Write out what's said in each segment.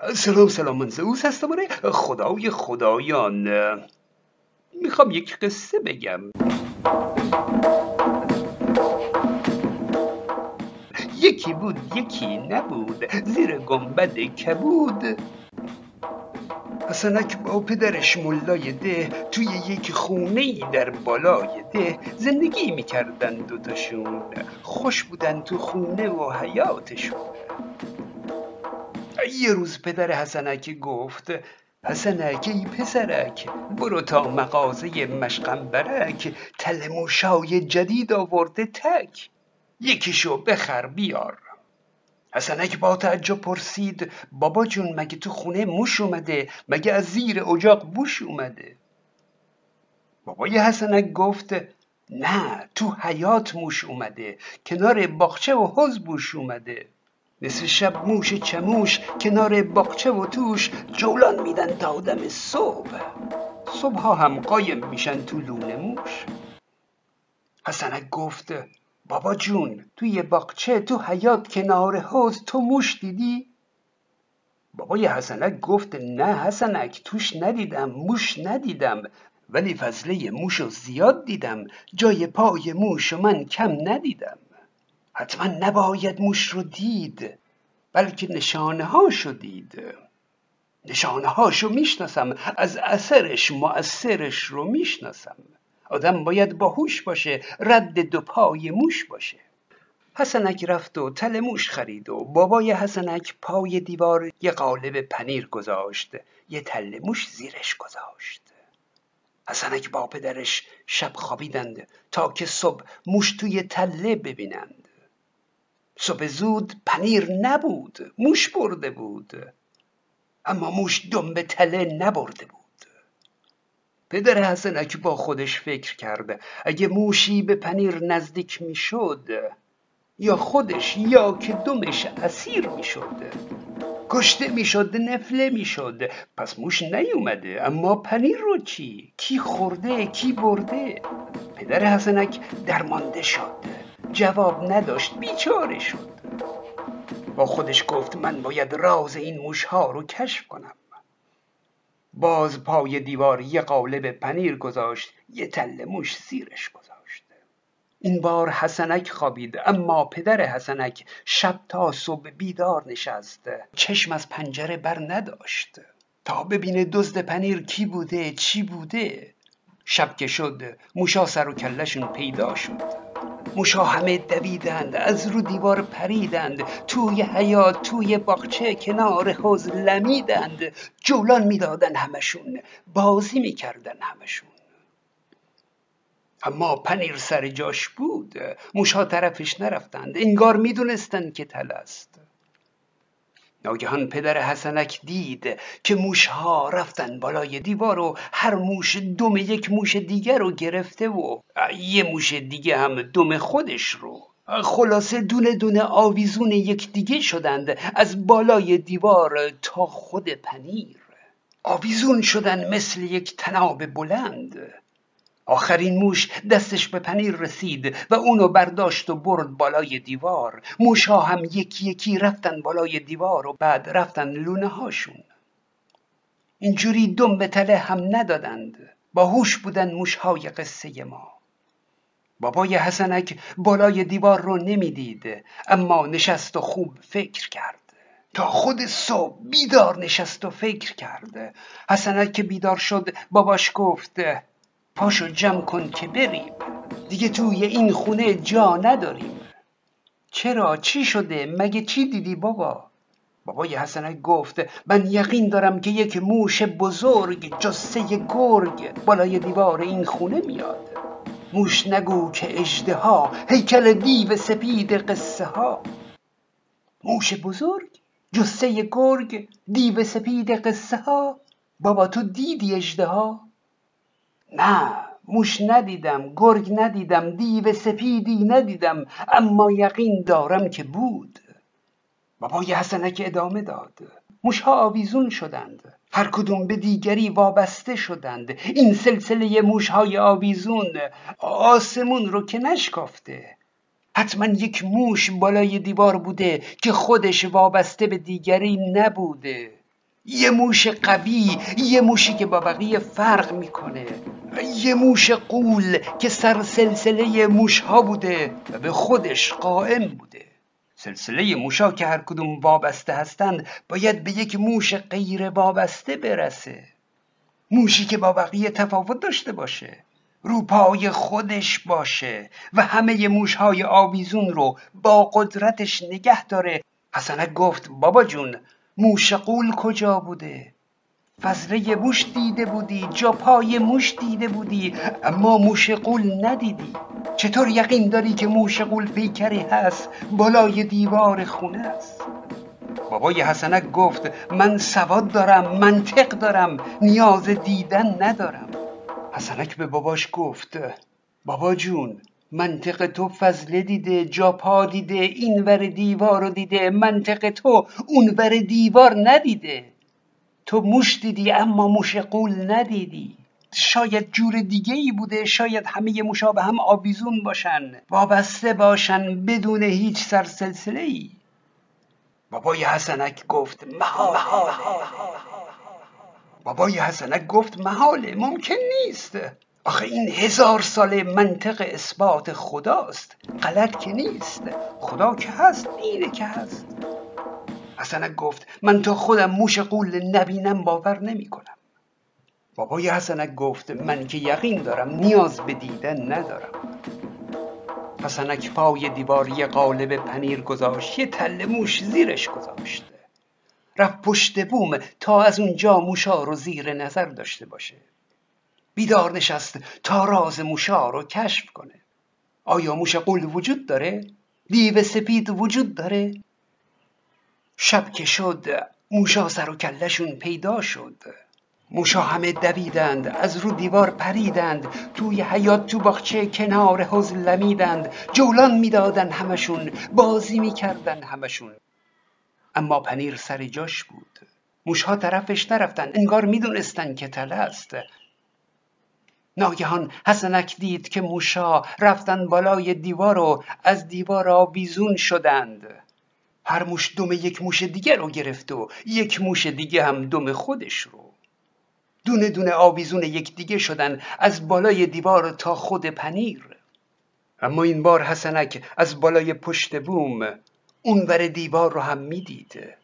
سلام سلام من زئوس هستم. آره خدای خدایان. می‌خوام یک قصه بگم. یکی بود یکی نبود. زیر گنبد کبود. حسنک با پدرش ملای ده توی یک خونه ای در بالای ده زندگی می‌کردن دوتاشون. خوش بودن تو خونه و حیاتشون. یه روز پدر حسنک گفت حسنک ای پسرک برو تا مغازه مشقنبرک تل موشای جدید آورده تک یکیشو بخر بیار. حسنک با تعجب پرسید بابا جون مگه تو خونه موش اومده؟ مگه از زیر اجاق بوش اومده؟ بابای حسنک گفت نه تو حیات موش اومده کنار باغچه و حوز بوش اومده. نصف شب موش چموش کنار باغچه و توش جولان میدن تا دم صبح صبح ها هم قایم میشن تو لونه موش حسنک گفت بابا جون توی باغچه تو حیات کنار حوز تو موش دیدی؟ بابای حسنک گفت نه حسنک توش ندیدم موش ندیدم ولی فضله موش رو زیاد دیدم جای پای موش و من کم ندیدم حتما نباید موش رو دید بلکه نشانه هاشو دید. نشانه هاشو می‌شناسم از اثرش مؤثرش رو می‌شناسم. آدم باید باهوش باشه رد دو پای موش باشه. حسنک رفت و تل موش خرید و بابای حسنک پای دیوار یه قالب پنیر گذاشت یه تله موش زیرش گذاشت. حسنک با پدرش شب خوابیدند تا که صبح موش توی تله ببینند. صبح زود پنیر نبود موش برده بود. اما موش دنبه تله نبرده بود. پدر حسنک با خودش فکر کرده اگه موشی به پنیر نزدیک می‌شد یا خودش یا که دمش اسیر می‌شد. کشته می‌شد نفله می‌شد. پس موش نیومده اما پنیر رو چی؟ کی خورده کی برده؟ پدر حسنک درمانده شد. جواب نداشت بیچاره شد. با خودش گفت من باید راز این موشها رو کشف کنم. باز پای دیوار یه قالب پنیر گذاشت یه تله موش زیرش گذاشت. این بار حسنک خوابید اما پدر حسنک شب تا صبح بیدار نشست. چشم از پنجره بر نداشت. تا ببینه دزد پنیر کی بوده چی بوده. شب که شد موشا سر و کلشون پیدا شد. موشا همه دویدند از رو دیوار پریدند توی حیات توی باغچه کنار حوز لمیدند. جولان می‌دادن همشون بازی می‌کردن همشون. اما پنیر سر جاش بود موشا طرفش نرفتند. انگار می‌دونستند که تل است. ناگهان پدر حسنک دید که موشها رفتن بالای دیوار و هر موش دم یک موش دیگر رو گرفته و یه موش دیگه هم دم خودش رو. خلاصه دونه دونه آویزون یک دیگه شدند از بالای دیوار تا خود پنیر. آویزون شدن مثل یک تناب بلند. آخرین موش دستش به پنیر رسید و اونو برداشت و برد بالای دیوار. موشها هم یکی یکی رفتن بالای دیوار و بعد رفتن لونه هاشون. اینجوری دم به تله هم ندادند. باهوش بودن موشهای قصه ما. بابای حسنک بالای دیوار رو نمی‌دید اما نشست و خوب فکر کرد. تا خود صبح بیدار نشست و فکر کرد. حسنک که بیدار شد باباش گفت پاشو جمع کن که بریم دیگه توی این خونه جا نداریم. چرا؟ چی شده؟ مگه چی دیدی بابا؟ بابای حسنک گفت من یقین دارم که یک موش بزرگ جسه گرگ بالای دیوار این خونه میاد. موش نگو که اجده ها هیکل دیو سپید قصه ها. موش بزرگ جسه گرگ دیو سپید قصه ها. بابا تو دیدی اجده ها نه موش ندیدم گرگ ندیدم دیو سپیدی ندیدم اما یقین دارم که بود. بابای حسنک ادامه داد موشها آویزون شدند هر کدوم به دیگری وابسته شدند. این سلسله موشهای آویزون آسمون رو که نشکافته. حتما یک موش بالای دیوار بوده که خودش وابسته به دیگری نبوده. یه موش قوی یه موشی که با بقیه فرق می‌کنه. یه موش قول که سر سلسله موش ها بوده و به خودش قائم بوده. سلسله موشا که هر کدوم وابسته هستند باید به یک موش غیر وابسته برسه. موشی که با بقیه تفاوت داشته باشه روپای خودش باشه و همه موشهای آویزون رو با قدرتش نگه داره. حسنک گفت بابا جون موش قول کجا بوده؟ فضله موش دیده بودی جا پای موش دیده بودی اما موش قول ندیدی. چطور یقین داری که موش قول پیکری هست بالای دیوار خونه است؟ بابای حسنک گفت من سواد دارم منطق دارم نیاز دیدن ندارم. حسنک به باباش گفت بابا جون منطق تو فضله دیده جاپا دیده این ور دیوار رو دیده منطق تو اون ور دیوار ندیده. تو موش دیدی اما موش قول ندیدی. شاید جور دیگه ای بوده شاید همه موشا به هم آویزون باشن. وابسته باشن بدون هیچ سرسلسله ای بابای حسنک گفت محاله. بابای حسنک گفت محاله. ممکن نیست. آخه این هزار ساله منطق اثبات خداست. غلط که نیست. خدا که هست دیده که هست. حسنک گفت من تا خودم موش قول نبینم باور نمی کنم بابای حسنک گفت من که یقین دارم نیاز به دیدن ندارم. حسنک پای دیوار یه قالب پنیر گذاشت یه تله موش زیرش گذاشت. رفت پشت بوم تا از اونجا موشا رو زیر نظر داشته باشه. بیدار نشست تا راز موشا رو کشف کنه. آیا موش قول وجود داره؟ دیو سپید وجود داره؟ شب که شد موشا سر و کلشون پیدا شد. موشا همه دویدند از رو دیوار پریدند. توی حیات تو باغچه کنار حوز لمیدند. جولان می‌دادن همشون بازی می‌کردن همشون. اما پنیر سر جاش بود. موشها طرفش نرفتن انگار می‌دونستن که تله است. ناگهان حسنک دید که موشا رفتن بالای دیوار و از دیوار آویزون شدند. هر موش دم یک موش دیگه رو گرفت و یک موش دیگه هم دم خودش رو. دونه دونه آویزون یک دیگه شدن از بالای دیوار تا خود پنیر. اما این بار حسنک از بالای پشت بوم اونور دیوار رو هم می‌دید.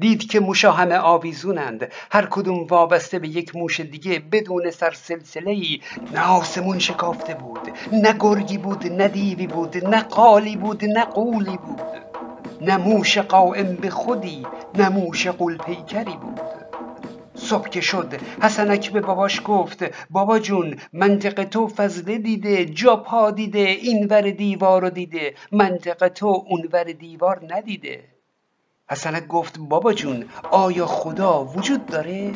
دید که موشا همه آویزونند. هر کدوم وابسته به یک موش دیگه بدون سر سلسله ای نه آسمون شکافته بود نه گرگی بود نه دیوی بود نه قالی بود نه قولی بود. نه موش قائم به خودی نه موش قول پیکری بود. صبح که شد حسنک به باباش گفت بابا جون منطق تو فضله دیده جا پا دیده این ور دیوار رو دیده. منطق تو اون ور دیوار ندیده. حسنک گفت بابا جون آیا خدا وجود داره؟